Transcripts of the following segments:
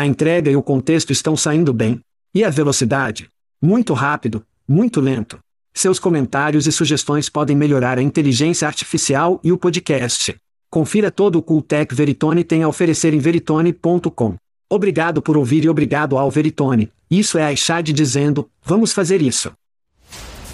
A entrega e o contexto estão saindo bem. E a velocidade? Muito rápido, muito lento. Seus comentários e sugestões podem melhorar a inteligência artificial e o podcast. Confira todo o Cooltech Veritone tem a oferecer em veritone.com. Obrigado por ouvir e obrigado ao Veritone. Isso é a Ishad dizendo, vamos fazer isso.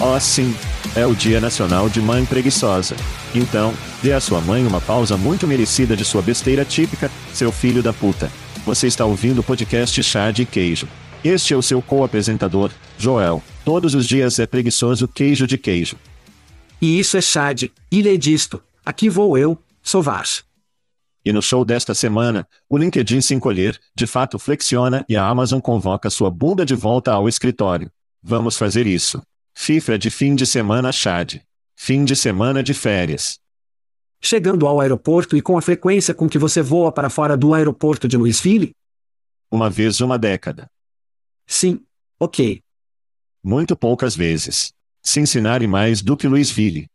Oh, sim. É o Dia Nacional de Mãe Preguiçosa. Então, dê à sua mãe uma pausa muito merecida de sua besteira típica, seu filho da puta. Você está ouvindo o podcast Chá de Queijo. Este é o seu co-apresentador, Joel. Todos os dias é preguiçoso queijo de queijo. E isso é Chad, ilha disto. Aqui vou eu, Sovaz. E no show desta semana, o LinkedIn se encolher, de fato flexiona e a Amazon convoca sua bunda de volta ao escritório. Vamos fazer isso. Fifra de fim de semana Chad. Fim de semana de férias. Chegando ao aeroporto e com a frequência com que você voa para fora do aeroporto de Louisville? Uma vez uma década. Sim. Ok. Muito poucas vezes. Cincinnati mais do que Louisville.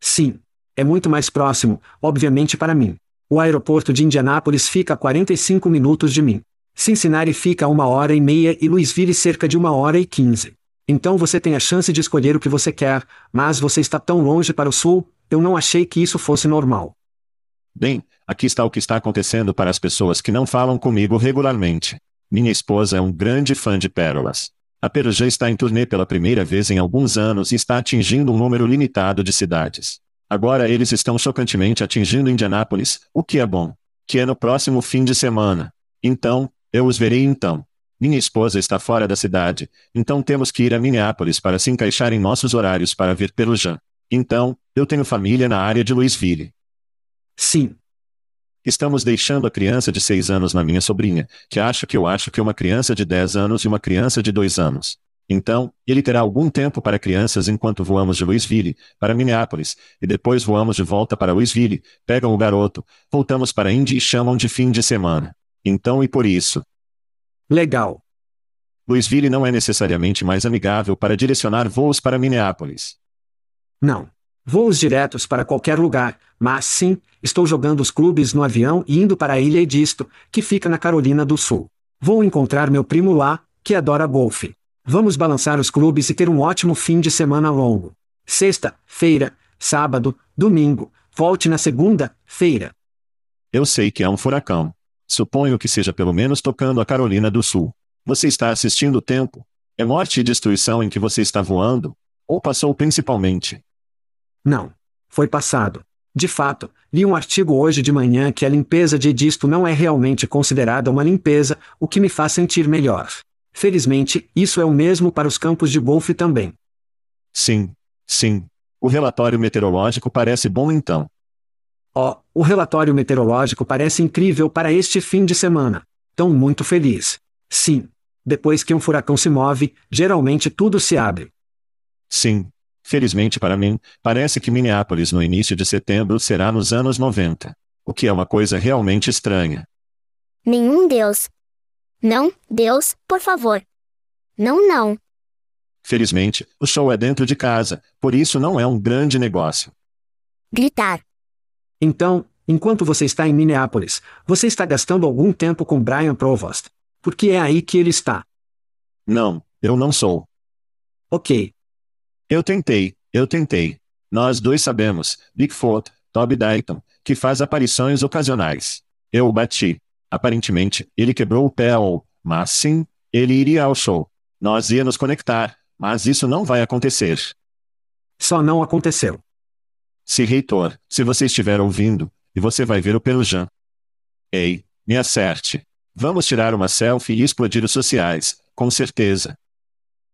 Sim. É muito mais próximo, obviamente para mim. O aeroporto de Indianápolis fica a 45 minutos de mim. Cincinnati fica a uma hora e meia e Louisville cerca de uma hora e quinze. Então você tem a chance de escolher o que você quer, mas você está tão longe para o sul, eu não achei que isso fosse normal. Bem, aqui está o que está acontecendo para as pessoas que não falam comigo regularmente. Minha esposa é um grande fã de pérolas. A Perujá está em turnê pela primeira vez em alguns anos e está atingindo um número limitado de cidades. Agora eles estão chocantemente atingindo Indianápolis, o que é bom. Que é no próximo fim de semana. Então, eu os verei então. Minha esposa está fora da cidade, então temos que ir a Minneapolis para se encaixar em nossos horários para ver Perujan. Então, eu tenho família na área de Louisville. Sim. Estamos deixando a criança de seis anos na minha sobrinha, que acha que eu acho que uma criança de 10 anos e uma criança de dois anos. Então, ele terá algum tempo para crianças enquanto voamos de Louisville, para Minneapolis, e depois voamos de volta para Louisville, pegam o garoto, voltamos para Indy e chamam de fim de semana. Então e por isso, Legal. Louisville não é necessariamente mais amigável para direcionar voos para Minneapolis. Não. Voos diretos para qualquer lugar, mas sim, estou jogando os clubes no avião e indo para a Ilha Edisto, que fica na Carolina do Sul. Vou encontrar meu primo lá, que adora golfe. Vamos balançar os clubes e ter um ótimo fim de semana longo. Sexta, feira, sábado, domingo, volte na segunda, feira. Eu sei que é um furacão. Suponho que seja pelo menos tocando a Carolina do Sul. Você está assistindo o tempo? É morte e destruição em que você está voando? Ou passou principalmente? Não. Foi passado. De fato, li um artigo hoje de manhã que a limpeza de Edisto não é realmente considerada uma limpeza, o que me faz sentir melhor. Felizmente, isso é o mesmo para os campos de golfe também. Sim, sim. O relatório meteorológico parece bom então. Oh, o relatório meteorológico parece incrível para este fim de semana. Tão muito feliz. Sim. Depois que um furacão se move, geralmente tudo se abre. Sim. Felizmente para mim, parece que Minneapolis no início de setembro será nos anos 90. O que é uma coisa realmente estranha. Nenhum Deus. Não, Deus, por favor. Não, não. Felizmente, o show é dentro de casa, por isso não é um grande negócio. Gritar. Então, enquanto você está em Minneapolis, você está gastando algum tempo com Brian Provost. Porque é aí que ele está. Não, eu não sou. Ok. Eu tentei, eu tentei. Nós dois sabemos, Bigfoot, Toby Dayton, que faz aparições ocasionais. Eu o bati. Aparentemente, ele quebrou o pé ou, mas sim, ele iria ao show. Nós ia nos conectar, mas isso não vai acontecer. Só não aconteceu. Se reitor, se você estiver ouvindo, e você vai ver o Pelujan. Ei, me acerte. Vamos tirar uma selfie e explodir os sociais, com certeza.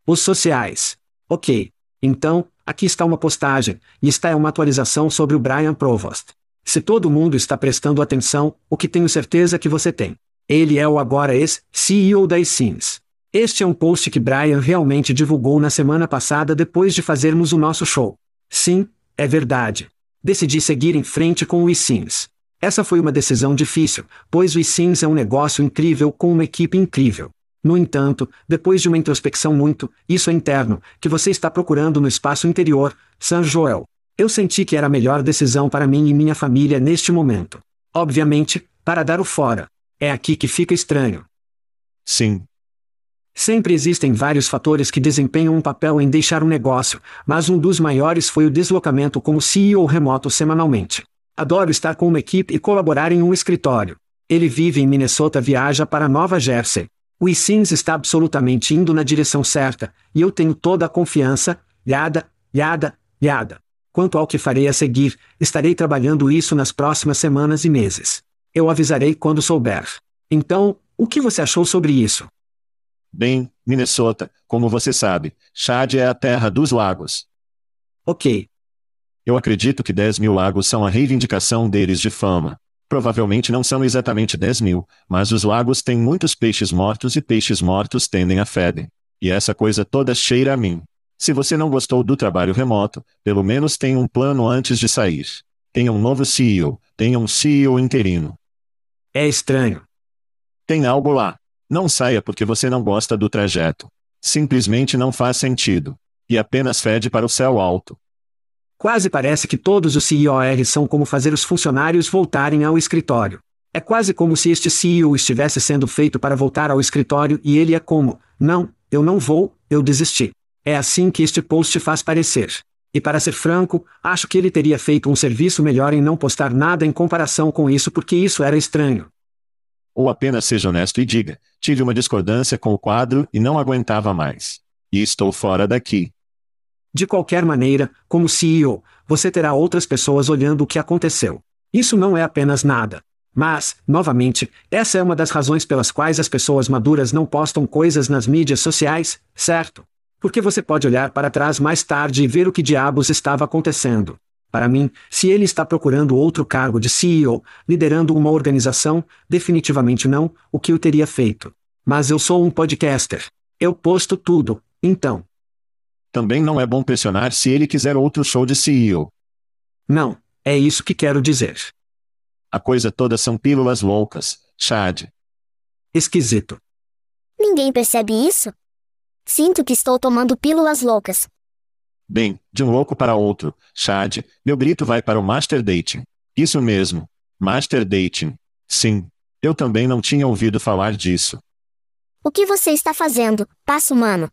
Os sociais. Ok. Então, aqui está uma postagem, e está é uma atualização sobre o Brian Provost. Se todo mundo está prestando atenção, o que tenho certeza que você tem. Ele é o agora ex-CEO da Sims. Este é um post que Brian realmente divulgou na semana passada depois de fazermos o nosso show. Sim, é verdade. Decidi seguir em frente com o eSIMS. Essa foi uma decisão difícil, pois o eSIMS é um negócio incrível com uma equipe incrível. No entanto, depois de uma introspecção muito, isso é interno, que você está procurando no espaço interior, San Joel. Eu senti que era a melhor decisão para mim e minha família neste momento. Obviamente, para dar o fora. É aqui que fica estranho. Sim, Sempre existem vários fatores que desempenham um papel em deixar um negócio, mas um dos maiores foi o deslocamento como CEO remoto semanalmente. Adoro estar com uma equipe e colaborar em um escritório. Ele vive em Minnesota viaja para Nova Jersey. O eSIMS está absolutamente indo na direção certa, e eu tenho toda a confiança, yada, yada, yada. Quanto ao que farei a seguir, estarei trabalhando isso nas próximas semanas e meses. Eu avisarei quando souber. Então, o que você achou sobre isso? Bem, Minnesota, como você sabe, Chad é a terra dos lagos. Ok. Eu acredito que 10 mil lagos são a reivindicação deles de fama. Provavelmente não são exatamente 10 mil, mas os lagos têm muitos peixes mortos e peixes mortos tendem a fedem. E essa coisa toda cheira a mim. Se você não gostou do trabalho remoto, pelo menos tenha um plano antes de sair. Tenha um novo CEO, tenha um CEO interino. É estranho. Tem algo lá. Não saia porque você não gosta do trajeto. Simplesmente não faz sentido. E apenas fede para o céu alto. Quase parece que todos os CEOs são como fazer os funcionários voltarem ao escritório. É quase como se este CEO estivesse sendo feito para voltar ao escritório e ele é como: não, eu não vou, eu desisti. É assim que este post faz parecer. E para ser franco, acho que ele teria feito um serviço melhor em não postar nada em comparação com isso porque isso era estranho. Ou apenas seja honesto e diga: tive uma discordância com o quadro e não aguentava mais. E estou fora daqui. De qualquer maneira, como CEO, você terá outras pessoas olhando o que aconteceu. Isso não é apenas nada. Mas, novamente, essa é uma das razões pelas quais as pessoas maduras não postam coisas nas mídias sociais, certo? Porque você pode olhar para trás mais tarde e ver o que diabos estava acontecendo. Para mim, se ele está procurando outro cargo de CEO, liderando uma organização, definitivamente não, o que eu teria feito. Mas eu sou um podcaster. Eu posto tudo, então. Também não é bom pressionar se ele quiser outro show de CEO. Não, é isso que quero dizer. A coisa toda são pílulas loucas, Chad. Esquisito. Ninguém percebe isso? Sinto que estou tomando pílulas loucas. Bem, de um louco para outro, Chad, meu grito vai para o Master Dating. Isso mesmo. Master Dating. Sim. Eu também não tinha ouvido falar disso. O que você está fazendo, passo humano?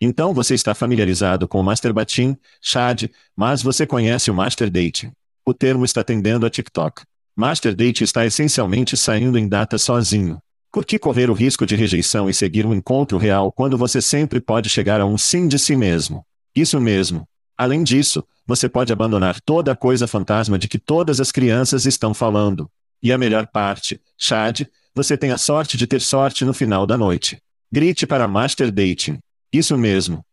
Então você está familiarizado com o Master Batim, Chad, mas você conhece o Master Dating. O termo está tendendo a TikTok. Master Date está essencialmente saindo em data sozinho. Por que correr o risco de rejeição e seguir um encontro real quando você sempre pode chegar a um sim de si mesmo? Isso mesmo. Além disso, você pode abandonar toda a coisa fantasma de que todas as crianças estão falando. E a melhor parte, Chad, você tem a sorte de ter sorte no final da noite. Grite para Master Dating. Isso mesmo.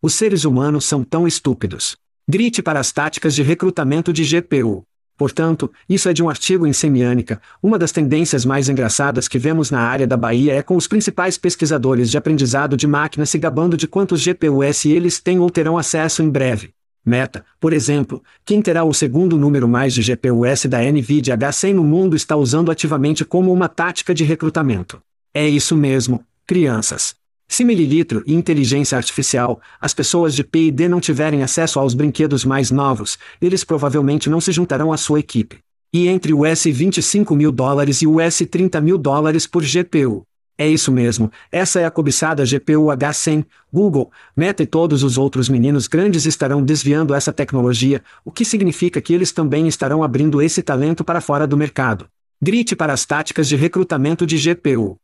Os seres humanos são tão estúpidos. Grite para as táticas de recrutamento de GPU. Portanto, isso é de um artigo em semiânica. Uma das tendências mais engraçadas que vemos na área da Bahia é com os principais pesquisadores de aprendizado de máquina se gabando de quantos GPUs eles têm ou terão acesso em breve. Meta, por exemplo, quem terá o segundo número mais de GPUs da NVIDIA H100 no mundo está usando ativamente como uma tática de recrutamento. É isso mesmo, crianças. Se mililitro e inteligência artificial, as pessoas de P&D não tiverem acesso aos brinquedos mais novos, eles provavelmente não se juntarão à sua equipe. E entre o S 25 mil dólares e o S 30 mil dólares por GPU. É isso mesmo, essa é a cobiçada GPU H100, Google, Meta e todos os outros meninos grandes estarão desviando essa tecnologia, o que significa que eles também estarão abrindo esse talento para fora do mercado. Grite para as táticas de recrutamento de GPU.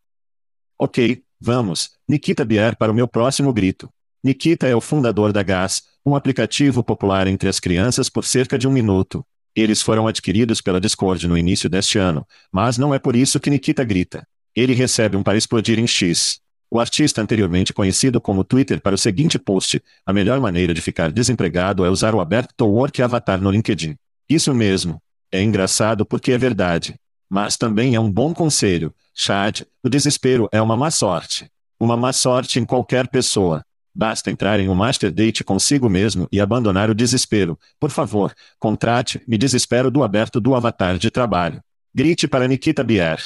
Ok, vamos, Nikita Bier para o meu próximo grito. Nikita é o fundador da Gas, um aplicativo popular entre as crianças por cerca de um minuto. Eles foram adquiridos pela Discord no início deste ano, mas não é por isso que Nikita grita. Ele recebe um para explodir em X. O artista anteriormente conhecido como Twitter para o seguinte post: A melhor maneira de ficar desempregado é usar o Aberto to Work avatar no LinkedIn. Isso mesmo. É engraçado porque é verdade. Mas também é um bom conselho. Chad, o desespero é uma má sorte. Uma má sorte em qualquer pessoa. Basta entrar em um master date consigo mesmo e abandonar o desespero. Por favor, contrate Me Desespero do aberto do avatar de trabalho. Grite para Nikita Bier.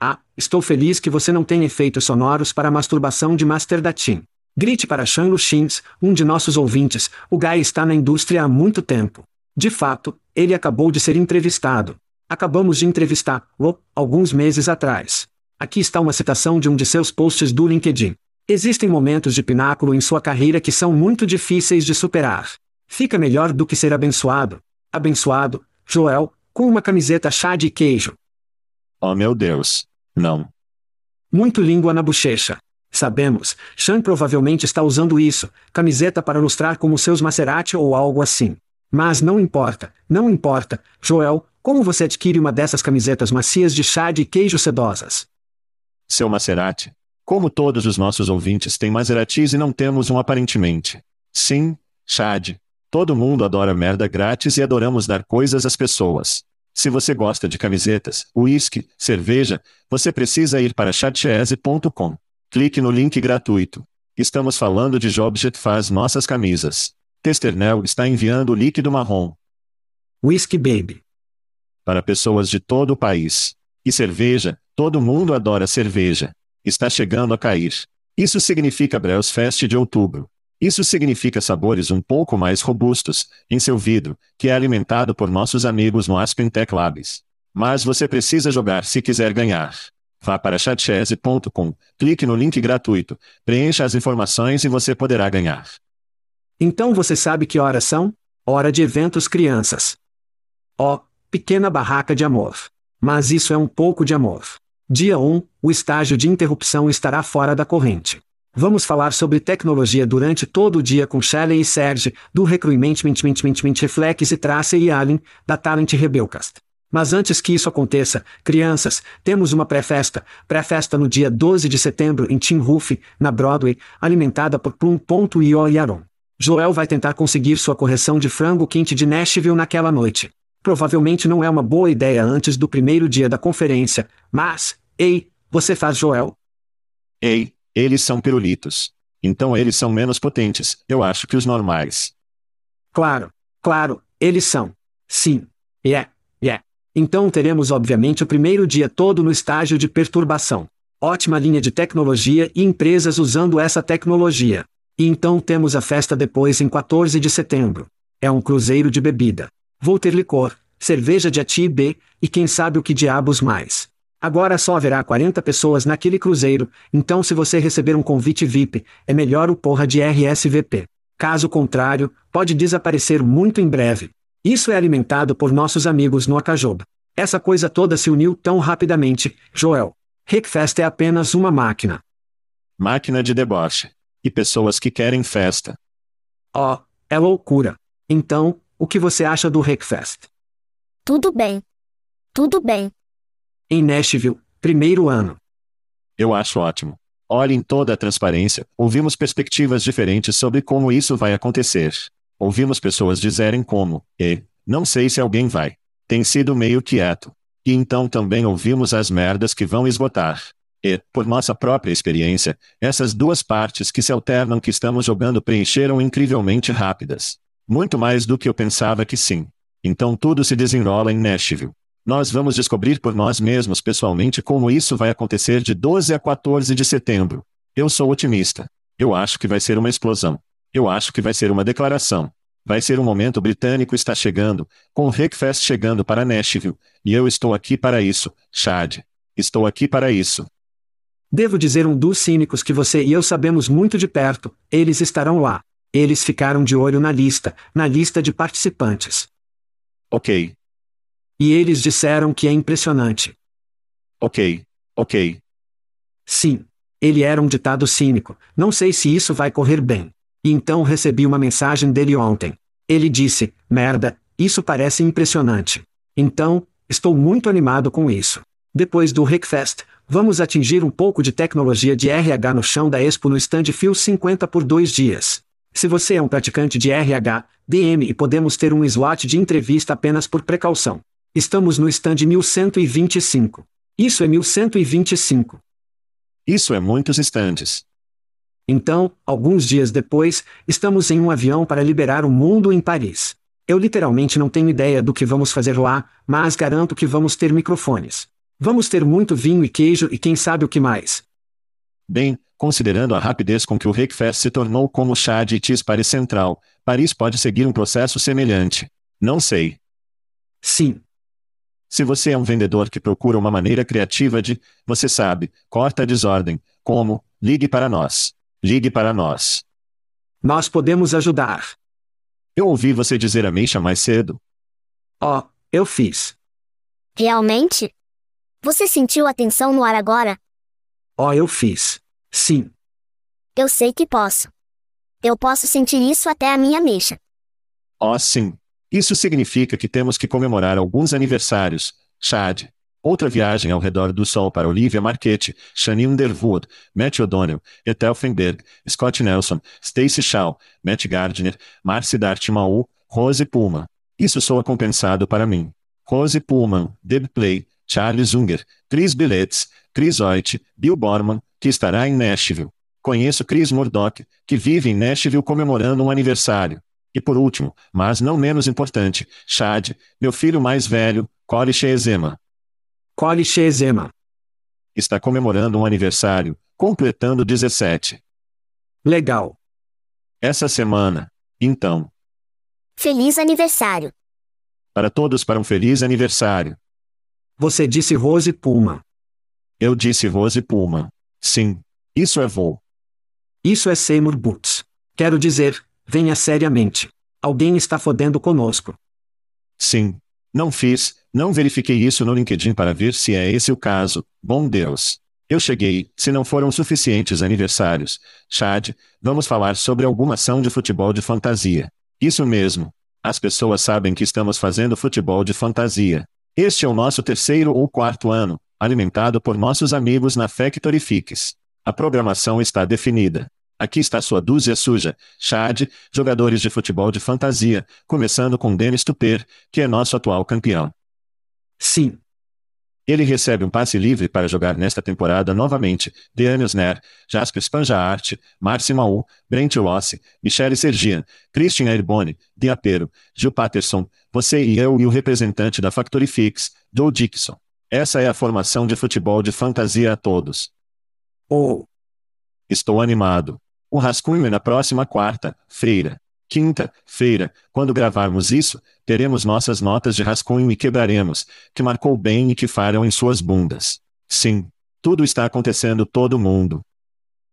Ah, estou feliz que você não tem efeitos sonoros para a masturbação de Master da Team. Grite para Shan Lushins, um de nossos ouvintes, o Guy está na indústria há muito tempo. De fato, ele acabou de ser entrevistado. Acabamos de entrevistá-lo, alguns meses atrás. Aqui está uma citação de um de seus posts do LinkedIn. Existem momentos de pináculo em sua carreira que são muito difíceis de superar. Fica melhor do que ser abençoado. Abençoado, Joel, com uma camiseta chá de queijo. Oh meu Deus. Não. Muito língua na bochecha. Sabemos, Sean provavelmente está usando isso, camiseta para lustrar como seus Maserati ou algo assim. Mas não importa, não importa, Joel, como você adquire uma dessas camisetas macias de chá de queijo sedosas? Seu Maserati. Como todos os nossos ouvintes têm Maseratis e não temos um aparentemente. Sim, Chad. Todo mundo adora merda grátis e adoramos dar coisas às pessoas. Se você gosta de camisetas, uísque, cerveja, você precisa ir para chatchese.com. Clique no link gratuito. Estamos falando de Jobjet faz nossas camisas. Testernel está enviando o líquido marrom. Whisky Baby para pessoas de todo o país. E cerveja, todo mundo adora cerveja. Está chegando a cair. Isso significa Breus Fest de outubro. Isso significa sabores um pouco mais robustos, em seu vidro, que é alimentado por nossos amigos no Aspen Tech Labs. Mas você precisa jogar se quiser ganhar. Vá para chatchese.com, clique no link gratuito, preencha as informações e você poderá ganhar. Então você sabe que horas são? Hora de eventos crianças. Oh, Pequena barraca de amor. Mas isso é um pouco de amor. Dia 1, o estágio de interrupção estará fora da corrente. Vamos falar sobre tecnologia durante todo o dia com Shelley e Serge, do Recruitment Reflex e Trace e Allen, da Talent Rebelcast. Mas antes que isso aconteça, crianças, temos uma pré-festa, pré-festa no dia 12 de setembro em Tim Roof, na Broadway, alimentada por Plum.io e Aaron. Joel vai tentar conseguir sua correção de frango quente de Nashville naquela noite. Provavelmente não é uma boa ideia antes do primeiro dia da conferência, mas, ei, você faz Joel? Ei, eles são pirulitos. Então eles são menos potentes, eu acho que os normais. Claro, claro, eles são. Sim. Yeah, yeah. Então teremos obviamente o primeiro dia todo no estágio de perturbação. Ótima linha de tecnologia e empresas usando essa tecnologia. E então temos a festa depois em 14 de setembro. É um cruzeiro de bebida. Vou ter licor, cerveja de A B, e quem sabe o que diabos mais. Agora só haverá 40 pessoas naquele cruzeiro, então se você receber um convite VIP, é melhor o porra de RSVP. Caso contrário, pode desaparecer muito em breve. Isso é alimentado por nossos amigos no Acajoba. Essa coisa toda se uniu tão rapidamente, Joel. Rickfest é apenas uma máquina. Máquina de deboche. E pessoas que querem festa. Oh, é loucura. Então, o que você acha do Hackfest? Tudo bem. Tudo bem. Em Nashville, primeiro ano. Eu acho ótimo. Olhem toda a transparência, ouvimos perspectivas diferentes sobre como isso vai acontecer. Ouvimos pessoas dizerem como, e, não sei se alguém vai. Tem sido meio quieto. E então também ouvimos as merdas que vão esgotar. E, por nossa própria experiência, essas duas partes que se alternam que estamos jogando preencheram incrivelmente rápidas. Muito mais do que eu pensava que sim. Então tudo se desenrola em Nashville. Nós vamos descobrir por nós mesmos pessoalmente como isso vai acontecer de 12 a 14 de setembro. Eu sou otimista. Eu acho que vai ser uma explosão. Eu acho que vai ser uma declaração. Vai ser um momento britânico está chegando, com o Rickfest chegando para Nashville, e eu estou aqui para isso, Chad. Estou aqui para isso. Devo dizer um dos cínicos que você e eu sabemos muito de perto, eles estarão lá. Eles ficaram de olho na lista, na lista de participantes. Ok. E eles disseram que é impressionante. Ok. Ok. Sim. Ele era um ditado cínico, não sei se isso vai correr bem. E então recebi uma mensagem dele ontem. Ele disse: Merda, isso parece impressionante. Então, estou muito animado com isso. Depois do Rickfest, vamos atingir um pouco de tecnologia de RH no chão da Expo no stand Fio 50 por dois dias. Se você é um praticante de RH, DM e podemos ter um slot de entrevista apenas por precaução. Estamos no stand 1125. Isso é 1125. Isso é muitos estandes. Então, alguns dias depois, estamos em um avião para liberar o mundo em Paris. Eu literalmente não tenho ideia do que vamos fazer lá, mas garanto que vamos ter microfones. Vamos ter muito vinho e queijo e quem sabe o que mais. Bem, considerando a rapidez com que o Rickfest se tornou como o chá de Tis Paris Central, Paris pode seguir um processo semelhante. Não sei. Sim, se você é um vendedor que procura uma maneira criativa de, você sabe, corta a desordem, como, ligue para nós. Ligue para nós. Nós podemos ajudar. Eu ouvi você dizer a Misha mais cedo. Ó, oh, eu fiz. Realmente? Você sentiu a tensão no ar agora? Ó, oh, eu fiz. Sim. Eu sei que posso. Eu posso sentir isso até a minha mecha. Ó, oh, sim. Isso significa que temos que comemorar alguns aniversários. Chad. Outra viagem ao redor do Sol para Olivia Marchetti, Shani Underwood, Matt O'Donnell, Ethel Fenberg, Scott Nelson, Stacey Shaw, Matt Gardner, Marcy Dartmouth, Rose Pullman. Isso soa compensado para mim. Rose Pullman, Deb Play, Charles Unger, Chris Billets, Chris Oit, Bill Borman, que estará em Nashville. Conheço Chris Murdoch, que vive em Nashville comemorando um aniversário. E por último, mas não menos importante, Chad, meu filho mais velho, Corey Shezema. Corey Shezema. Está comemorando um aniversário, completando 17. Legal. Essa semana. Então. Feliz aniversário. Para todos para um feliz aniversário. Você disse Rose Puma. Eu disse Rose Puma. Sim. Isso é voo. Isso é Seymour Boots. Quero dizer, Venha seriamente. Alguém está fodendo conosco. Sim. Não fiz, não verifiquei isso no LinkedIn para ver se é esse o caso. Bom Deus. Eu cheguei, se não foram suficientes aniversários. Chad, vamos falar sobre alguma ação de futebol de fantasia. Isso mesmo. As pessoas sabem que estamos fazendo futebol de fantasia. Este é o nosso terceiro ou quarto ano, alimentado por nossos amigos na Factory Fix. A programação está definida. Aqui está sua dúzia suja, Chad, jogadores de futebol de fantasia, começando com Dennis Tupper, que é nosso atual campeão. Sim. Ele recebe um passe livre para jogar nesta temporada novamente. Deane Osner, Jasper Spanjaart, Marci Maú, Brent Rossi, Michele Sergian, Christian Airbone, Diapero, Gil Patterson, você e eu e o representante da Factory Fix, Joe Dixon. Essa é a formação de futebol de fantasia a todos. Oh. Estou animado. O rascunho é na próxima quarta-feira. Quinta-feira, quando gravarmos isso, teremos nossas notas de rascunho e quebraremos, que marcou bem e que farão em suas bundas. Sim, tudo está acontecendo todo mundo.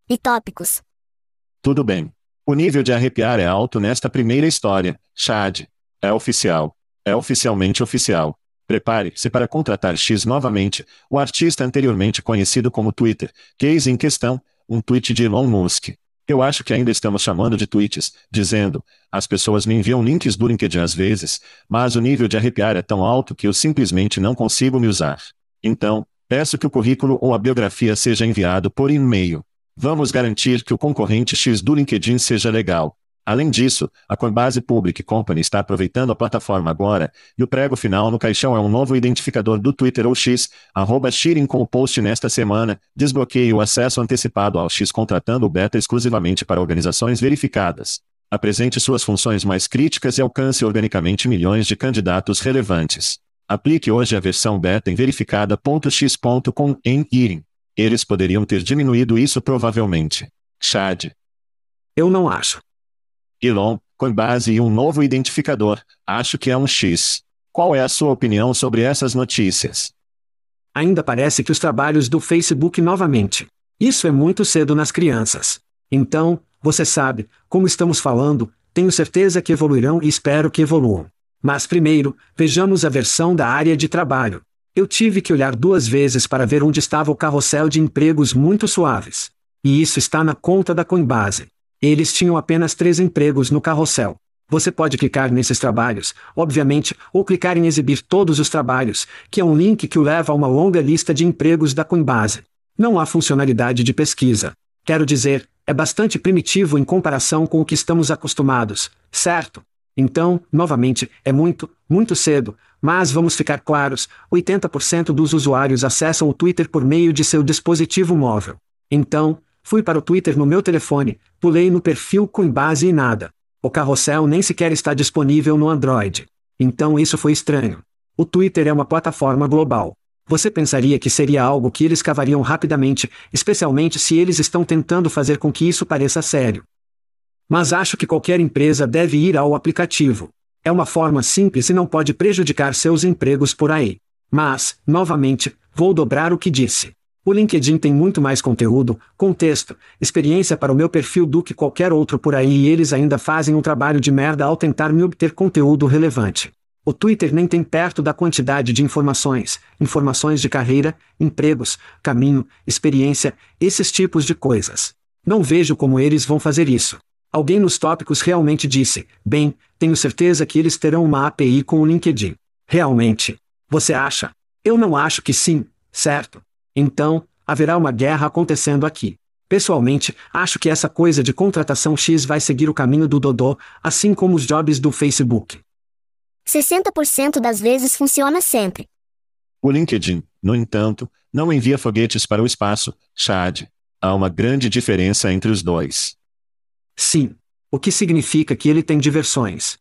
E tópicos? Tudo bem. O nível de arrepiar é alto nesta primeira história, Chad. É oficial. É oficialmente oficial. Prepare-se para contratar X novamente, o artista anteriormente conhecido como Twitter, case em questão, um tweet de Elon Musk. Eu acho que ainda estamos chamando de tweets, dizendo, as pessoas me enviam links do LinkedIn às vezes, mas o nível de arrepiar é tão alto que eu simplesmente não consigo me usar. Então, peço que o currículo ou a biografia seja enviado por e-mail. Vamos garantir que o concorrente X do LinkedIn seja legal. Além disso, a Coinbase Public Company está aproveitando a plataforma agora, e o prego final no caixão é um novo identificador do Twitter ou X, arroba Shirin com o post nesta semana, desbloqueie o acesso antecipado ao X contratando o beta exclusivamente para organizações verificadas. Apresente suas funções mais críticas e alcance organicamente milhões de candidatos relevantes. Aplique hoje a versão beta em verificada.x.com em Irin. Eles poderiam ter diminuído isso provavelmente. Chad. Eu não acho. Elon, Coinbase e um novo identificador, acho que é um X. Qual é a sua opinião sobre essas notícias? Ainda parece que os trabalhos do Facebook novamente. Isso é muito cedo nas crianças. Então, você sabe, como estamos falando, tenho certeza que evoluirão e espero que evoluam. Mas primeiro, vejamos a versão da área de trabalho. Eu tive que olhar duas vezes para ver onde estava o carrossel de empregos muito suaves. E isso está na conta da Coinbase. Eles tinham apenas três empregos no carrossel. Você pode clicar nesses trabalhos, obviamente, ou clicar em exibir todos os trabalhos, que é um link que o leva a uma longa lista de empregos da Coinbase. Não há funcionalidade de pesquisa. Quero dizer, é bastante primitivo em comparação com o que estamos acostumados, certo? Então, novamente, é muito, muito cedo, mas vamos ficar claros: 80% dos usuários acessam o Twitter por meio de seu dispositivo móvel. Então, Fui para o Twitter no meu telefone, pulei no perfil Coinbase e nada. O carrossel nem sequer está disponível no Android. Então isso foi estranho. O Twitter é uma plataforma global. Você pensaria que seria algo que eles cavariam rapidamente, especialmente se eles estão tentando fazer com que isso pareça sério. Mas acho que qualquer empresa deve ir ao aplicativo. É uma forma simples e não pode prejudicar seus empregos por aí. Mas, novamente, vou dobrar o que disse. O LinkedIn tem muito mais conteúdo, contexto, experiência para o meu perfil do que qualquer outro por aí e eles ainda fazem um trabalho de merda ao tentar me obter conteúdo relevante. O Twitter nem tem perto da quantidade de informações, informações de carreira, empregos, caminho, experiência, esses tipos de coisas. Não vejo como eles vão fazer isso. Alguém nos tópicos realmente disse: bem, tenho certeza que eles terão uma API com o LinkedIn. Realmente? Você acha? Eu não acho que sim, certo? Então, haverá uma guerra acontecendo aqui. Pessoalmente, acho que essa coisa de contratação X vai seguir o caminho do Dodô, assim como os jobs do Facebook. 60% das vezes funciona sempre. O LinkedIn, no entanto, não envia foguetes para o espaço, Chad. Há uma grande diferença entre os dois. Sim. O que significa que ele tem diversões.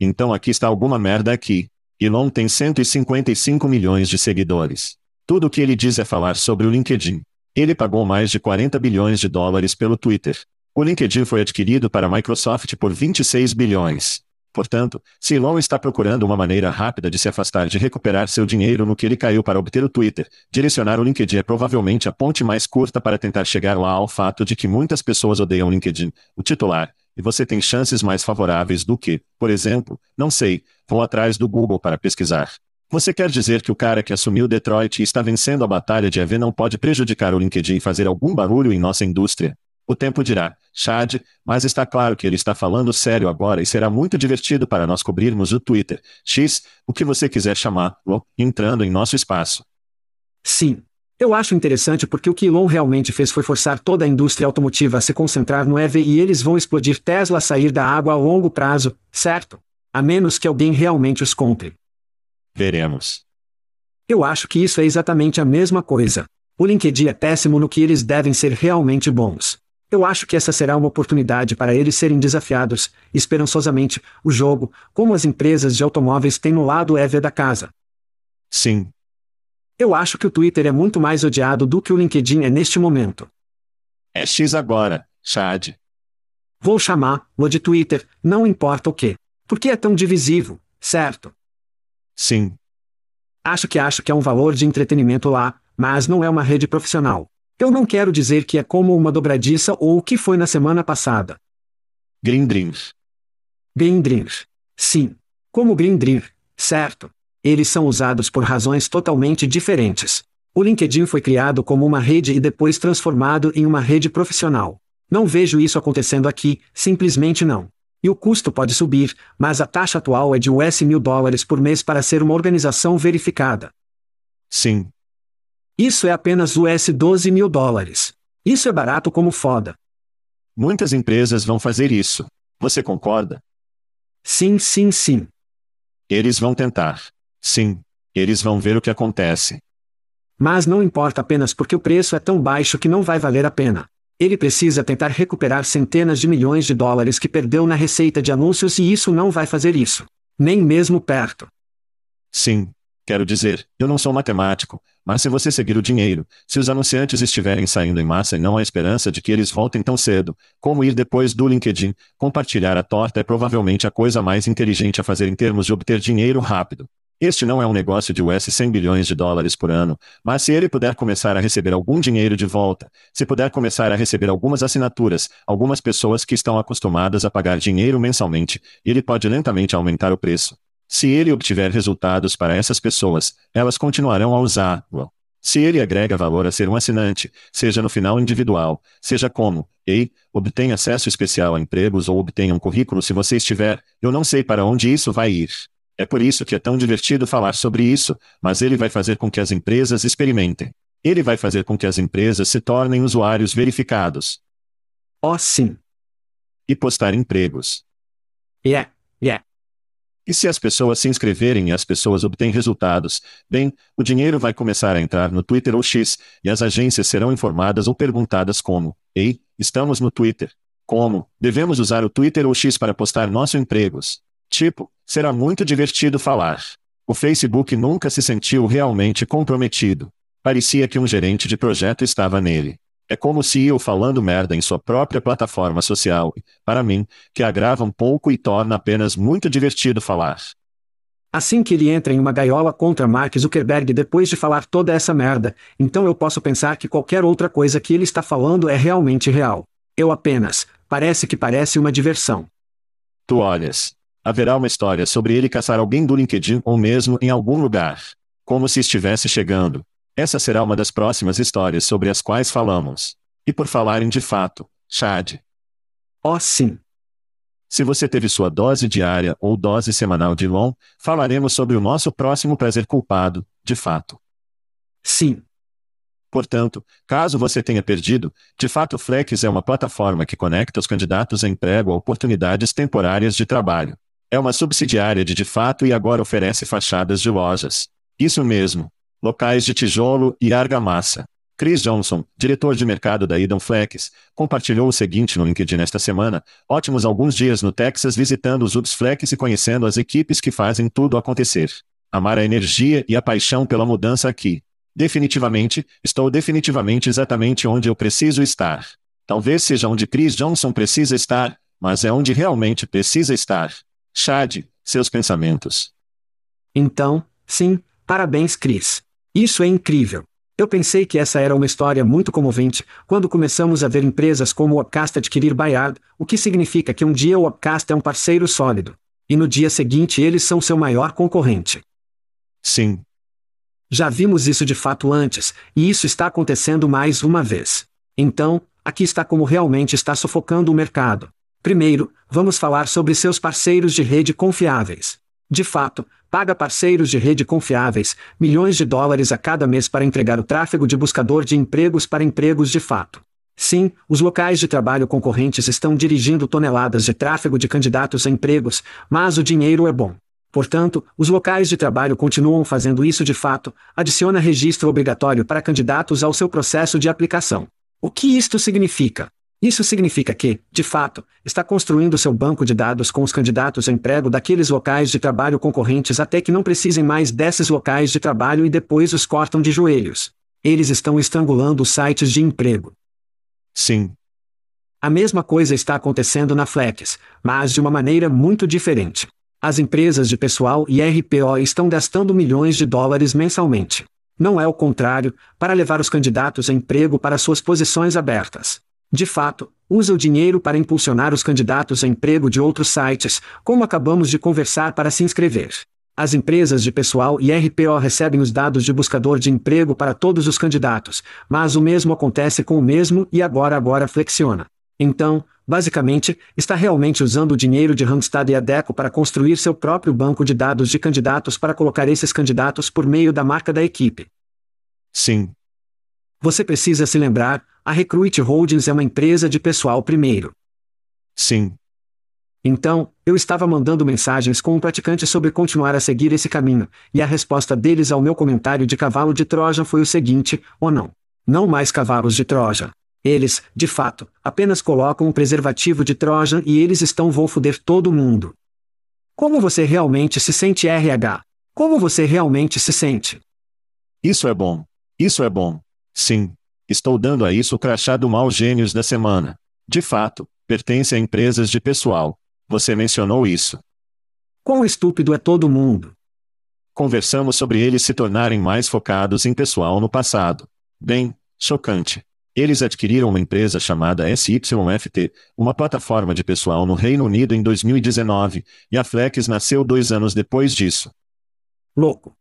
Então aqui está alguma merda aqui. Elon tem 155 milhões de seguidores. Tudo o que ele diz é falar sobre o LinkedIn. Ele pagou mais de 40 bilhões de dólares pelo Twitter. O LinkedIn foi adquirido para a Microsoft por 26 bilhões. Portanto, se Elon está procurando uma maneira rápida de se afastar de recuperar seu dinheiro no que ele caiu para obter o Twitter, direcionar o LinkedIn é provavelmente a ponte mais curta para tentar chegar lá ao fato de que muitas pessoas odeiam o LinkedIn, o titular, e você tem chances mais favoráveis do que, por exemplo, não sei, vou atrás do Google para pesquisar. Você quer dizer que o cara que assumiu Detroit e está vencendo a batalha de EV não pode prejudicar o LinkedIn e fazer algum barulho em nossa indústria? O tempo dirá, Chad, mas está claro que ele está falando sério agora e será muito divertido para nós cobrirmos o Twitter, X, o que você quiser chamar-lo, entrando em nosso espaço. Sim. Eu acho interessante porque o que Elon realmente fez foi forçar toda a indústria automotiva a se concentrar no EV e eles vão explodir Tesla sair da água a longo prazo, certo? A menos que alguém realmente os compre. Veremos. Eu acho que isso é exatamente a mesma coisa. O LinkedIn é péssimo no que eles devem ser realmente bons. Eu acho que essa será uma oportunidade para eles serem desafiados, esperançosamente, o jogo, como as empresas de automóveis têm no lado EV da casa. Sim. Eu acho que o Twitter é muito mais odiado do que o LinkedIn é neste momento. É X agora, Chad. Vou chamar-lo de Twitter, não importa o que. Porque é tão divisivo, certo? Sim. Acho que acho que é um valor de entretenimento lá, mas não é uma rede profissional. Eu não quero dizer que é como uma dobradiça ou o que foi na semana passada. Green Dreams. Green Dreams. Sim. Como Green Dream, certo. Eles são usados por razões totalmente diferentes. O LinkedIn foi criado como uma rede e depois transformado em uma rede profissional. Não vejo isso acontecendo aqui, simplesmente não. E o custo pode subir, mas a taxa atual é de US mil dólares por mês para ser uma organização verificada. Sim. Isso é apenas US 12 mil dólares. Isso é barato como foda. Muitas empresas vão fazer isso. Você concorda? Sim, sim, sim. Eles vão tentar. Sim. Eles vão ver o que acontece. Mas não importa apenas porque o preço é tão baixo que não vai valer a pena. Ele precisa tentar recuperar centenas de milhões de dólares que perdeu na receita de anúncios e isso não vai fazer isso. Nem mesmo perto. Sim. Quero dizer, eu não sou matemático, mas se você seguir o dinheiro, se os anunciantes estiverem saindo em massa e não há esperança de que eles voltem tão cedo, como ir depois do LinkedIn, compartilhar a torta é provavelmente a coisa mais inteligente a fazer em termos de obter dinheiro rápido. Este não é um negócio de US 100 bilhões de dólares por ano, mas se ele puder começar a receber algum dinheiro de volta, se puder começar a receber algumas assinaturas, algumas pessoas que estão acostumadas a pagar dinheiro mensalmente, ele pode lentamente aumentar o preço. Se ele obtiver resultados para essas pessoas, elas continuarão a usá-lo. Se ele agrega valor a ser um assinante, seja no final individual, seja como, ei, obtenha acesso especial a empregos ou obtenha um currículo se você estiver, eu não sei para onde isso vai ir. É por isso que é tão divertido falar sobre isso, mas ele vai fazer com que as empresas experimentem. Ele vai fazer com que as empresas se tornem usuários verificados. Oh, sim. E postar empregos. Yeah, yeah. E se as pessoas se inscreverem e as pessoas obtêm resultados, bem, o dinheiro vai começar a entrar no Twitter ou X, e as agências serão informadas ou perguntadas como: Ei, estamos no Twitter. Como? Devemos usar o Twitter ou X para postar nossos empregos. Tipo, será muito divertido falar. O Facebook nunca se sentiu realmente comprometido. Parecia que um gerente de projeto estava nele. É como se eu falando merda em sua própria plataforma social, para mim, que agrava um pouco e torna apenas muito divertido falar. Assim que ele entra em uma gaiola contra Mark Zuckerberg depois de falar toda essa merda, então eu posso pensar que qualquer outra coisa que ele está falando é realmente real. Eu apenas, parece que parece uma diversão. Tu olhas. Haverá uma história sobre ele caçar alguém do LinkedIn ou mesmo em algum lugar. Como se estivesse chegando. Essa será uma das próximas histórias sobre as quais falamos. E por falarem de fato, Chad. Oh, sim. Se você teve sua dose diária ou dose semanal de LON, falaremos sobre o nosso próximo prazer culpado, de fato. Sim. Portanto, caso você tenha perdido, de fato Flex é uma plataforma que conecta os candidatos a emprego a oportunidades temporárias de trabalho. É uma subsidiária de de fato e agora oferece fachadas de lojas. Isso mesmo, locais de tijolo e argamassa. Chris Johnson, diretor de mercado da Eden Flex, compartilhou o seguinte no LinkedIn esta semana: ótimos alguns dias no Texas visitando os Ubs Flex e conhecendo as equipes que fazem tudo acontecer. Amar a energia e a paixão pela mudança aqui. Definitivamente, estou definitivamente exatamente onde eu preciso estar. Talvez seja onde Chris Johnson precisa estar, mas é onde realmente precisa estar. Chad, seus pensamentos. Então, sim, parabéns, Chris. Isso é incrível. Eu pensei que essa era uma história muito comovente, quando começamos a ver empresas como o Upcast adquirir Bayard, o que significa que um dia o Upcast é um parceiro sólido. E no dia seguinte eles são seu maior concorrente. Sim. Já vimos isso de fato antes, e isso está acontecendo mais uma vez. Então, aqui está como realmente está sufocando o mercado. Primeiro, vamos falar sobre seus parceiros de rede confiáveis. De fato, paga parceiros de rede confiáveis milhões de dólares a cada mês para entregar o tráfego de buscador de empregos para empregos de fato. Sim, os locais de trabalho concorrentes estão dirigindo toneladas de tráfego de candidatos a empregos, mas o dinheiro é bom. Portanto, os locais de trabalho continuam fazendo isso de fato, adiciona registro obrigatório para candidatos ao seu processo de aplicação. O que isto significa? Isso significa que, de fato, está construindo seu banco de dados com os candidatos a emprego daqueles locais de trabalho concorrentes até que não precisem mais desses locais de trabalho e depois os cortam de joelhos. Eles estão estrangulando os sites de emprego. Sim. A mesma coisa está acontecendo na Flex, mas de uma maneira muito diferente. As empresas de pessoal e RPO estão gastando milhões de dólares mensalmente. Não é o contrário, para levar os candidatos a emprego para suas posições abertas. De fato, usa o dinheiro para impulsionar os candidatos a emprego de outros sites, como acabamos de conversar para se inscrever. As empresas de pessoal e RPO recebem os dados de buscador de emprego para todos os candidatos, mas o mesmo acontece com o mesmo e agora agora flexiona. Então, basicamente, está realmente usando o dinheiro de Randstad e Adeco para construir seu próprio banco de dados de candidatos para colocar esses candidatos por meio da marca da equipe. Sim. Você precisa se lembrar, a Recruit Holdings é uma empresa de pessoal primeiro. Sim. Então, eu estava mandando mensagens com um praticante sobre continuar a seguir esse caminho, e a resposta deles ao meu comentário de cavalo de Troja foi o seguinte: ou oh não. Não mais cavalos de Troja. Eles, de fato, apenas colocam um preservativo de Troja e eles estão vão foder todo mundo. Como você realmente se sente RH? Como você realmente se sente? Isso é bom. Isso é bom. Sim. Estou dando a isso o crachá do mal gênios da semana. De fato, pertence a empresas de pessoal. Você mencionou isso. Quão estúpido é todo mundo? Conversamos sobre eles se tornarem mais focados em pessoal no passado. Bem, chocante. Eles adquiriram uma empresa chamada SYFT, uma plataforma de pessoal no Reino Unido em 2019, e a Flex nasceu dois anos depois disso. Louco.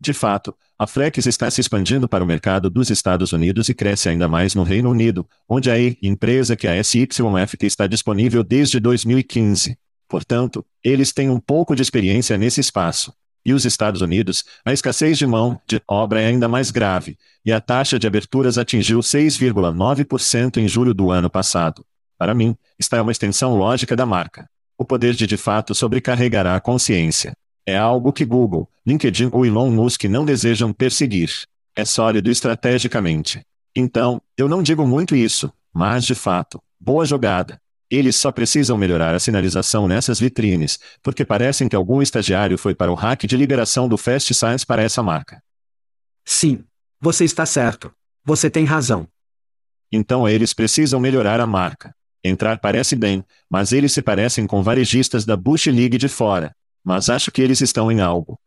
De fato, a Flex está se expandindo para o mercado dos Estados Unidos e cresce ainda mais no Reino Unido, onde a empresa que a SYFT está disponível desde 2015. Portanto, eles têm um pouco de experiência nesse espaço. E os Estados Unidos, a escassez de mão de obra é ainda mais grave, e a taxa de aberturas atingiu 6,9% em julho do ano passado. Para mim, está é uma extensão lógica da marca. O poder de de fato sobrecarregará a consciência. É algo que Google, LinkedIn ou Elon Musk não desejam perseguir. É sólido estrategicamente. Então, eu não digo muito isso, mas de fato, boa jogada. Eles só precisam melhorar a sinalização nessas vitrines, porque parecem que algum estagiário foi para o hack de liberação do Fast Science para essa marca. Sim. Você está certo. Você tem razão. Então eles precisam melhorar a marca. Entrar parece bem, mas eles se parecem com varejistas da Bush League de fora. Mas acho que eles estão em algo.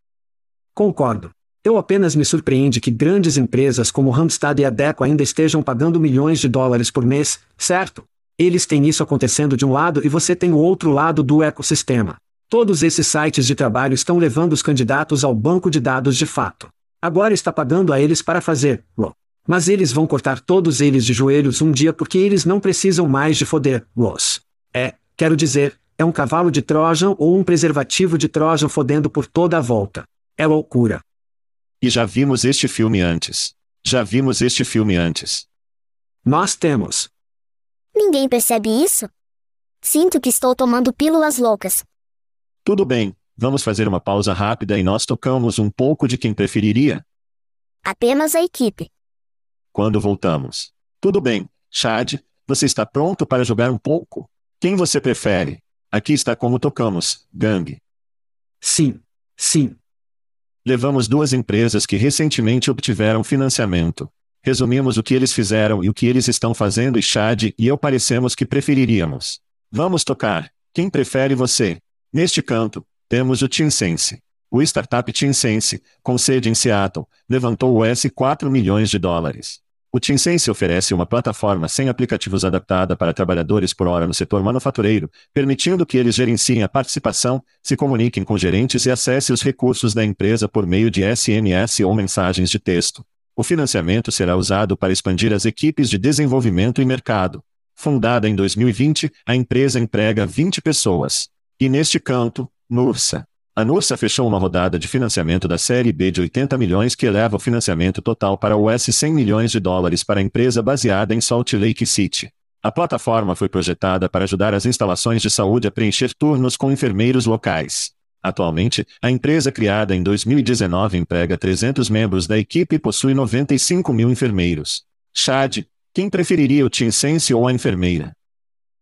Concordo. Eu apenas me surpreende que grandes empresas como Randstad e Adeco ainda estejam pagando milhões de dólares por mês, certo? Eles têm isso acontecendo de um lado e você tem o outro lado do ecossistema. Todos esses sites de trabalho estão levando os candidatos ao banco de dados de fato. Agora está pagando a eles para fazer, lo. Mas eles vão cortar todos eles de joelhos um dia porque eles não precisam mais de foder, los. É, quero dizer, é um cavalo de Trojan ou um preservativo de Trojan fodendo por toda a volta. É loucura. E já vimos este filme antes. Já vimos este filme antes. Nós temos. Ninguém percebe isso? Sinto que estou tomando pílulas loucas. Tudo bem, vamos fazer uma pausa rápida e nós tocamos um pouco de quem preferiria? Apenas a equipe. Quando voltamos. Tudo bem, Chad, você está pronto para jogar um pouco? Quem você prefere? Aqui está como tocamos, Gang. Sim. Sim. Levamos duas empresas que recentemente obtiveram financiamento. Resumimos o que eles fizeram e o que eles estão fazendo e Chad e eu parecemos que preferiríamos. Vamos tocar. Quem prefere você? Neste canto, temos o TeamSense. O startup TeamSense, com sede em Seattle, levantou o S 4 milhões de dólares. O TeamSense oferece uma plataforma sem aplicativos adaptada para trabalhadores por hora no setor manufatureiro, permitindo que eles gerenciem a participação, se comuniquem com gerentes e acessem os recursos da empresa por meio de SMS ou mensagens de texto. O financiamento será usado para expandir as equipes de desenvolvimento e mercado. Fundada em 2020, a empresa emprega 20 pessoas. E neste canto, Nursa, a Nursa fechou uma rodada de financiamento da série B de 80 milhões que eleva o financiamento total para US 100 milhões de dólares para a empresa baseada em Salt Lake City. A plataforma foi projetada para ajudar as instalações de saúde a preencher turnos com enfermeiros locais. Atualmente, a empresa criada em 2019 emprega 300 membros da equipe e possui 95 mil enfermeiros. Chad, quem preferiria o Team Sense ou a enfermeira?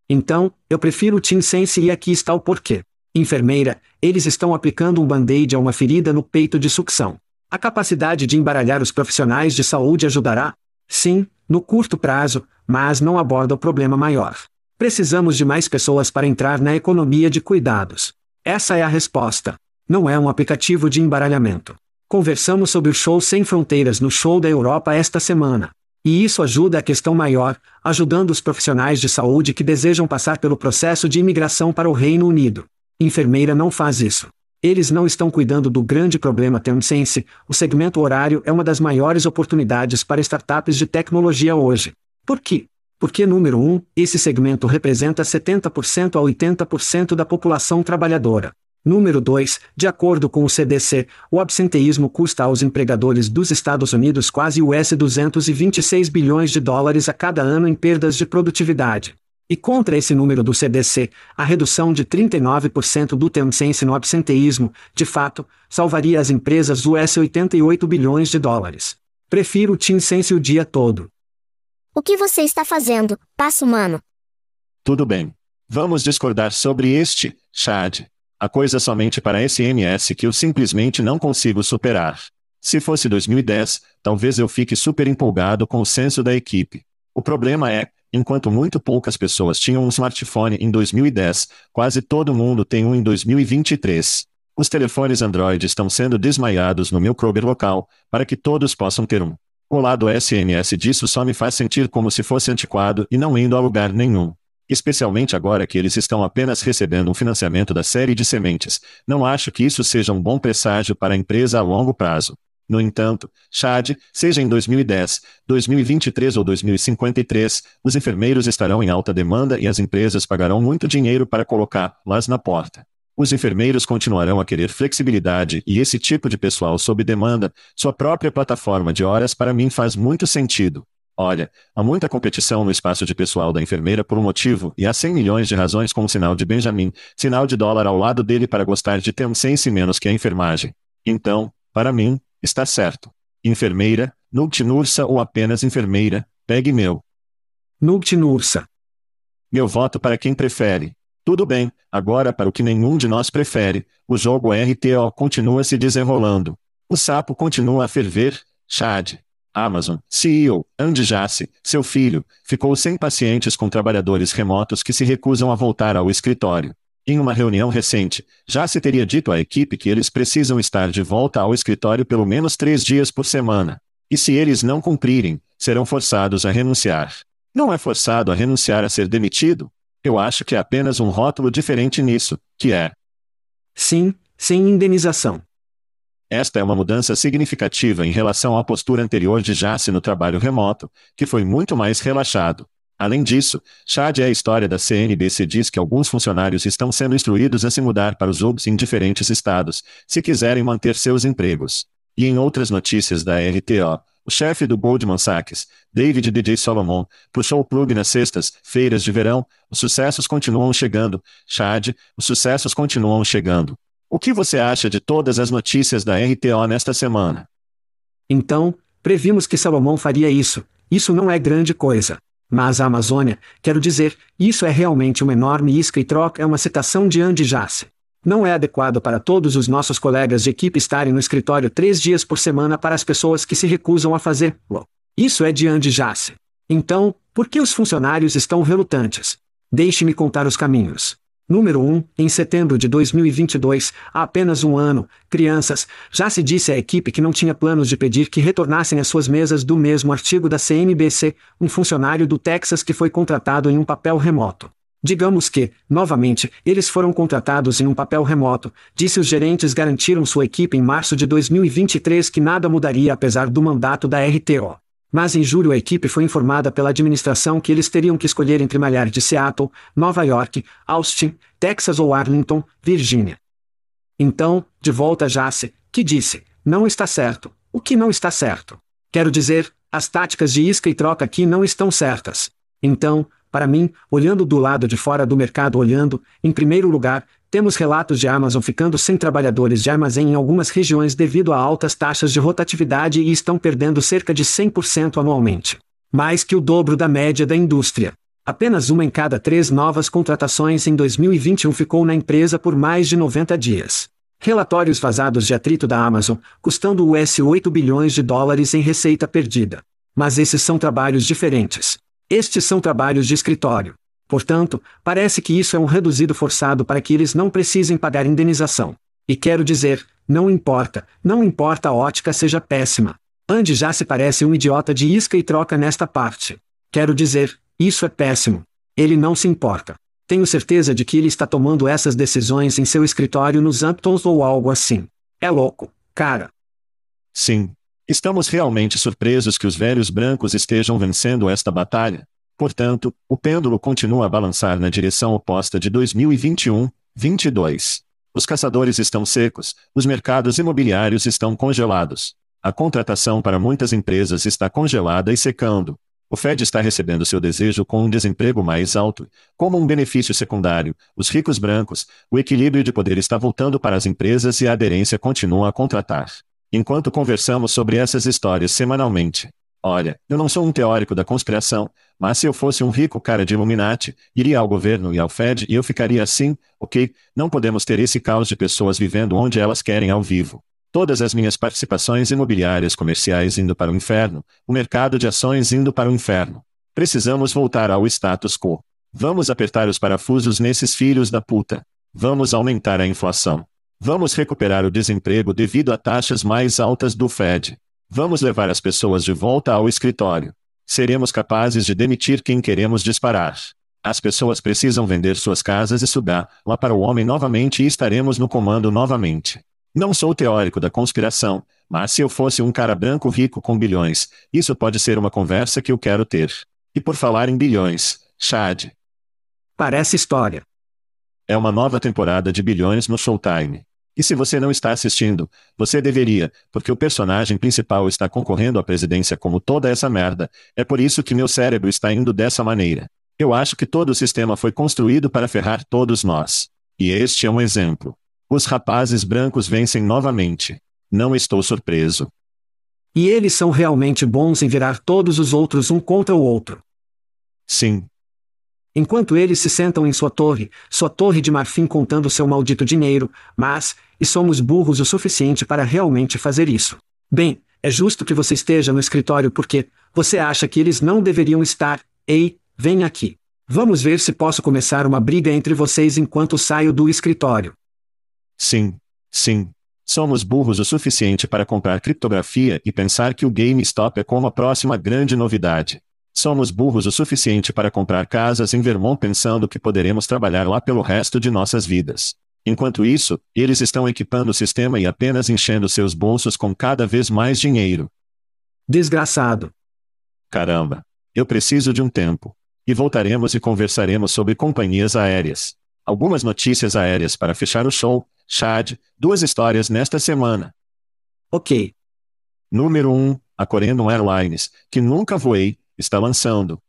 Então, eu prefiro o Team Sense e aqui está o porquê. Enfermeira, eles estão aplicando um band-aid a uma ferida no peito de sucção. A capacidade de embaralhar os profissionais de saúde ajudará? Sim, no curto prazo, mas não aborda o problema maior. Precisamos de mais pessoas para entrar na economia de cuidados. Essa é a resposta. Não é um aplicativo de embaralhamento. Conversamos sobre o show Sem Fronteiras no show da Europa esta semana. E isso ajuda a questão maior, ajudando os profissionais de saúde que desejam passar pelo processo de imigração para o Reino Unido. Enfermeira não faz isso. Eles não estão cuidando do grande problema Teamsense, o segmento horário é uma das maiores oportunidades para startups de tecnologia hoje. Por quê? Porque, número 1, um, esse segmento representa 70% a 80% da população trabalhadora. Número 2, de acordo com o CDC, o absenteísmo custa aos empregadores dos Estados Unidos quase US 226 bilhões de dólares a cada ano em perdas de produtividade. E contra esse número do CDC, a redução de 39% do Tencent no absenteísmo, de fato, salvaria as empresas US 88 bilhões de dólares. Prefiro o Tencent o dia todo. O que você está fazendo, passo humano? Tudo bem. Vamos discordar sobre este, Chad. A coisa somente para SMS que eu simplesmente não consigo superar. Se fosse 2010, talvez eu fique super empolgado com o senso da equipe. O problema é, enquanto muito poucas pessoas tinham um smartphone em 2010, quase todo mundo tem um em 2023. Os telefones Android estão sendo desmaiados no meu Kroger local, para que todos possam ter um. O lado SMS disso só me faz sentir como se fosse antiquado e não indo a lugar nenhum. Especialmente agora que eles estão apenas recebendo um financiamento da série de sementes, não acho que isso seja um bom presságio para a empresa a longo prazo. No entanto, Chad, seja em 2010, 2023 ou 2053, os enfermeiros estarão em alta demanda e as empresas pagarão muito dinheiro para colocá-las na porta. Os enfermeiros continuarão a querer flexibilidade e esse tipo de pessoal sob demanda, sua própria plataforma de horas para mim faz muito sentido. Olha, há muita competição no espaço de pessoal da enfermeira por um motivo e há 100 milhões de razões com o sinal de Benjamin, sinal de dólar ao lado dele para gostar de ter um sense menos que a enfermagem. Então, para mim, está certo. Enfermeira, Nursa ou apenas enfermeira, pegue meu. Nursa. Meu voto para quem prefere. Tudo bem, agora para o que nenhum de nós prefere, o jogo RTO continua se desenrolando. O sapo continua a ferver, Chad. Amazon, CEO, Andy Jassy, seu filho, ficou sem pacientes com trabalhadores remotos que se recusam a voltar ao escritório. Em uma reunião recente, Jassy teria dito à equipe que eles precisam estar de volta ao escritório pelo menos três dias por semana. E se eles não cumprirem, serão forçados a renunciar. Não é forçado a renunciar a ser demitido? Eu acho que é apenas um rótulo diferente nisso, que é. Sim, sem indenização. Esta é uma mudança significativa em relação à postura anterior de Jace no trabalho remoto, que foi muito mais relaxado. Além disso, Chad é a história da CNBC diz que alguns funcionários estão sendo instruídos a se mudar para os UBS em diferentes estados, se quiserem manter seus empregos. E em outras notícias da RTO, o chefe do Goldman Sachs, David DJ Solomon, puxou o plug nas sextas, feiras de verão, os sucessos continuam chegando. Chad, os sucessos continuam chegando. O que você acha de todas as notícias da RTO nesta semana? Então, previmos que Salomão faria isso. Isso não é grande coisa. Mas a Amazônia, quero dizer, isso é realmente uma enorme isca e troca é uma citação de Andy Jassy. Não é adequado para todos os nossos colegas de equipe estarem no escritório três dias por semana para as pessoas que se recusam a fazer. Isso é de Andy Jassy. Então, por que os funcionários estão relutantes? Deixe-me contar os caminhos. Número 1, um, em setembro de 2022, há apenas um ano, crianças, já se disse à equipe que não tinha planos de pedir que retornassem às suas mesas do mesmo artigo da CNBC, um funcionário do Texas que foi contratado em um papel remoto. Digamos que, novamente, eles foram contratados em um papel remoto, disse os gerentes garantiram sua equipe em março de 2023 que nada mudaria apesar do mandato da RTO. Mas em julho a equipe foi informada pela administração que eles teriam que escolher entre malhar de Seattle, Nova York, Austin, Texas ou Arlington, Virgínia. Então, de volta a Jace, que disse, não está certo. O que não está certo? Quero dizer, as táticas de isca e troca aqui não estão certas. Então, para mim, olhando do lado de fora do mercado olhando, em primeiro lugar, temos relatos de Amazon ficando sem trabalhadores de armazém em algumas regiões devido a altas taxas de rotatividade e estão perdendo cerca de 100% anualmente. Mais que o dobro da média da indústria. Apenas uma em cada três novas contratações em 2021 ficou na empresa por mais de 90 dias. Relatórios vazados de atrito da Amazon, custando US 8 bilhões de dólares em receita perdida. Mas esses são trabalhos diferentes. Estes são trabalhos de escritório. Portanto, parece que isso é um reduzido forçado para que eles não precisem pagar indenização. E quero dizer, não importa, não importa a ótica seja péssima. Andy já se parece um idiota de isca e troca nesta parte. Quero dizer, isso é péssimo. Ele não se importa. Tenho certeza de que ele está tomando essas decisões em seu escritório nos Hamptons ou algo assim. É louco, cara. Sim, Estamos realmente surpresos que os velhos brancos estejam vencendo esta batalha. Portanto, o pêndulo continua a balançar na direção oposta de 2021, 22. Os caçadores estão secos, os mercados imobiliários estão congelados. A contratação para muitas empresas está congelada e secando. O Fed está recebendo seu desejo com um desemprego mais alto. Como um benefício secundário, os ricos brancos, o equilíbrio de poder está voltando para as empresas e a aderência continua a contratar. Enquanto conversamos sobre essas histórias semanalmente. Olha, eu não sou um teórico da conspiração, mas se eu fosse um rico cara de Illuminati, iria ao governo e ao Fed e eu ficaria assim, ok? Não podemos ter esse caos de pessoas vivendo onde elas querem ao vivo. Todas as minhas participações imobiliárias comerciais indo para o inferno, o mercado de ações indo para o inferno. Precisamos voltar ao status quo. Vamos apertar os parafusos nesses filhos da puta. Vamos aumentar a inflação. Vamos recuperar o desemprego devido a taxas mais altas do Fed. Vamos levar as pessoas de volta ao escritório. Seremos capazes de demitir quem queremos disparar. As pessoas precisam vender suas casas e sugar lá para o homem novamente e estaremos no comando novamente. Não sou teórico da conspiração, mas se eu fosse um cara branco rico com bilhões, isso pode ser uma conversa que eu quero ter. E por falar em bilhões, Chad. Parece história. É uma nova temporada de bilhões no Showtime. E se você não está assistindo, você deveria, porque o personagem principal está concorrendo à presidência como toda essa merda. É por isso que meu cérebro está indo dessa maneira. Eu acho que todo o sistema foi construído para ferrar todos nós. E este é um exemplo. Os rapazes brancos vencem novamente. Não estou surpreso. E eles são realmente bons em virar todos os outros um contra o outro. Sim. Enquanto eles se sentam em sua torre, sua torre de marfim contando seu maldito dinheiro, mas, e somos burros o suficiente para realmente fazer isso. Bem, é justo que você esteja no escritório porque, você acha que eles não deveriam estar, ei, vem aqui. Vamos ver se posso começar uma briga entre vocês enquanto saio do escritório. Sim, sim. Somos burros o suficiente para comprar criptografia e pensar que o GameStop é como a próxima grande novidade. Somos burros o suficiente para comprar casas em Vermont pensando que poderemos trabalhar lá pelo resto de nossas vidas. Enquanto isso, eles estão equipando o sistema e apenas enchendo seus bolsos com cada vez mais dinheiro. Desgraçado. Caramba. Eu preciso de um tempo. E voltaremos e conversaremos sobre companhias aéreas. Algumas notícias aéreas para fechar o show, Chad, duas histórias nesta semana. Ok. Número 1, um, a Corendon Airlines, que nunca voei, está lançando.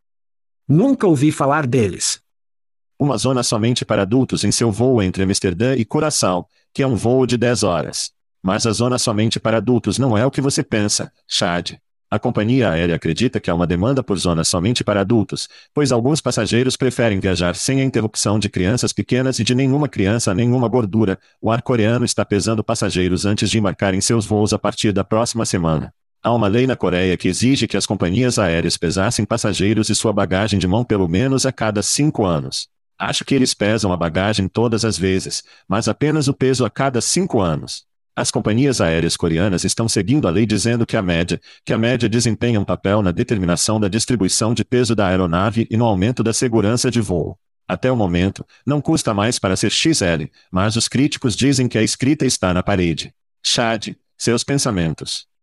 Nunca ouvi falar deles. Uma zona somente para adultos em seu voo entre Amsterdã e Curaçao, que é um voo de 10 horas. Mas a zona somente para adultos não é o que você pensa, Chad. A companhia aérea acredita que há uma demanda por zonas somente para adultos, pois alguns passageiros preferem viajar sem a interrupção de crianças pequenas e de nenhuma criança nenhuma gordura. O ar coreano está pesando passageiros antes de embarcarem seus voos a partir da próxima semana. Há uma lei na Coreia que exige que as companhias aéreas pesassem passageiros e sua bagagem de mão pelo menos a cada cinco anos. Acho que eles pesam a bagagem todas as vezes, mas apenas o peso a cada cinco anos. As companhias aéreas coreanas estão seguindo a lei dizendo que a média, que a média desempenha um papel na determinação da distribuição de peso da aeronave e no aumento da segurança de voo. Até o momento, não custa mais para ser XL, mas os críticos dizem que a escrita está na parede. Chad, seus pensamentos.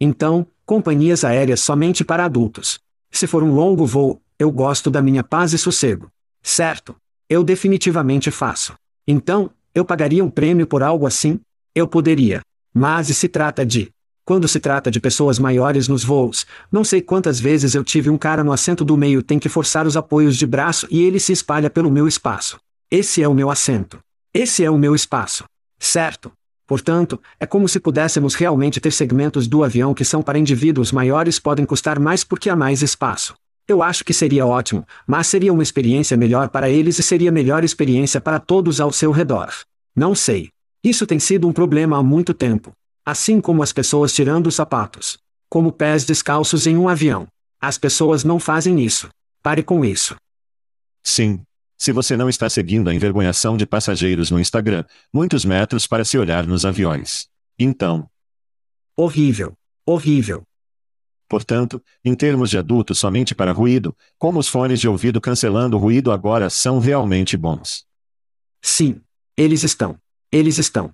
Então, companhias aéreas somente para adultos. Se for um longo voo, eu gosto da minha paz e sossego. Certo. Eu definitivamente faço. Então, eu pagaria um prêmio por algo assim? Eu poderia. Mas se trata de. Quando se trata de pessoas maiores nos voos, não sei quantas vezes eu tive um cara no assento do meio tem que forçar os apoios de braço e ele se espalha pelo meu espaço. Esse é o meu assento. Esse é o meu espaço. Certo? Portanto, é como se pudéssemos realmente ter segmentos do avião que são para indivíduos maiores podem custar mais porque há mais espaço. Eu acho que seria ótimo, mas seria uma experiência melhor para eles e seria melhor experiência para todos ao seu redor. Não sei. Isso tem sido um problema há muito tempo. Assim como as pessoas tirando os sapatos. Como pés descalços em um avião. As pessoas não fazem isso. Pare com isso. Sim. Se você não está seguindo a envergonhação de passageiros no Instagram, muitos metros para se olhar nos aviões. Então. Horrível. Horrível. Portanto, em termos de adultos somente para ruído, como os fones de ouvido cancelando o ruído agora são realmente bons. Sim. Eles estão. Eles estão.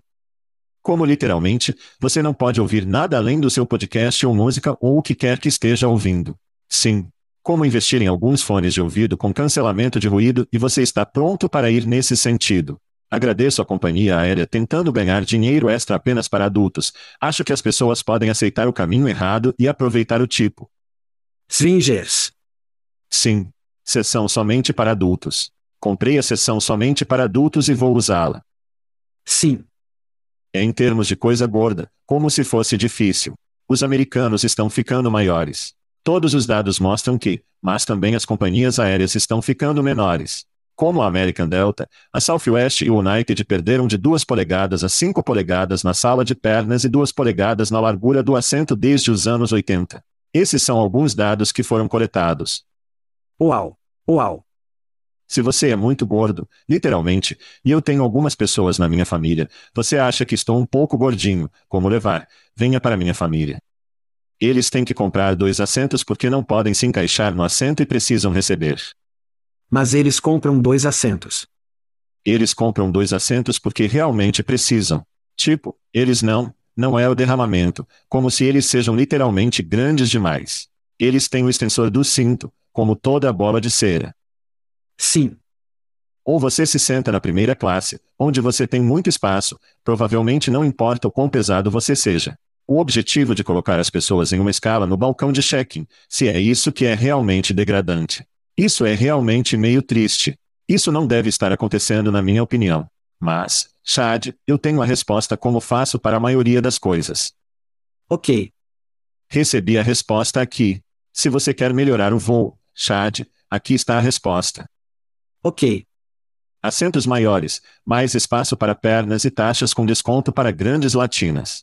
Como literalmente, você não pode ouvir nada além do seu podcast ou música ou o que quer que esteja ouvindo. Sim. Como investir em alguns fones de ouvido com cancelamento de ruído e você está pronto para ir nesse sentido. Agradeço a companhia aérea tentando ganhar dinheiro extra apenas para adultos. Acho que as pessoas podem aceitar o caminho errado e aproveitar o tipo. Swingers. Sim. Sessão somente para adultos. Comprei a sessão somente para adultos e vou usá-la. Sim. É em termos de coisa gorda, como se fosse difícil. Os americanos estão ficando maiores. Todos os dados mostram que, mas também as companhias aéreas estão ficando menores. Como a American Delta, a Southwest e o United perderam de 2 polegadas a 5 polegadas na sala de pernas e 2 polegadas na largura do assento desde os anos 80. Esses são alguns dados que foram coletados. Uau! Uau! Se você é muito gordo, literalmente, e eu tenho algumas pessoas na minha família, você acha que estou um pouco gordinho, como levar? Venha para minha família. Eles têm que comprar dois assentos porque não podem se encaixar no assento e precisam receber. Mas eles compram dois assentos. Eles compram dois assentos porque realmente precisam. Tipo, eles não, não é o derramamento, como se eles sejam literalmente grandes demais. Eles têm o extensor do cinto, como toda a bola de cera. Sim. Ou você se senta na primeira classe, onde você tem muito espaço, provavelmente não importa o quão pesado você seja. O objetivo de colocar as pessoas em uma escala no balcão de check-in, se é isso que é realmente degradante. Isso é realmente meio triste. Isso não deve estar acontecendo, na minha opinião. Mas, Chad, eu tenho a resposta como faço para a maioria das coisas. Ok. Recebi a resposta aqui. Se você quer melhorar o voo, Chad, aqui está a resposta. Ok. Assentos maiores, mais espaço para pernas e taxas com desconto para grandes latinas.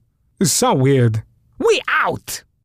So weird. We out!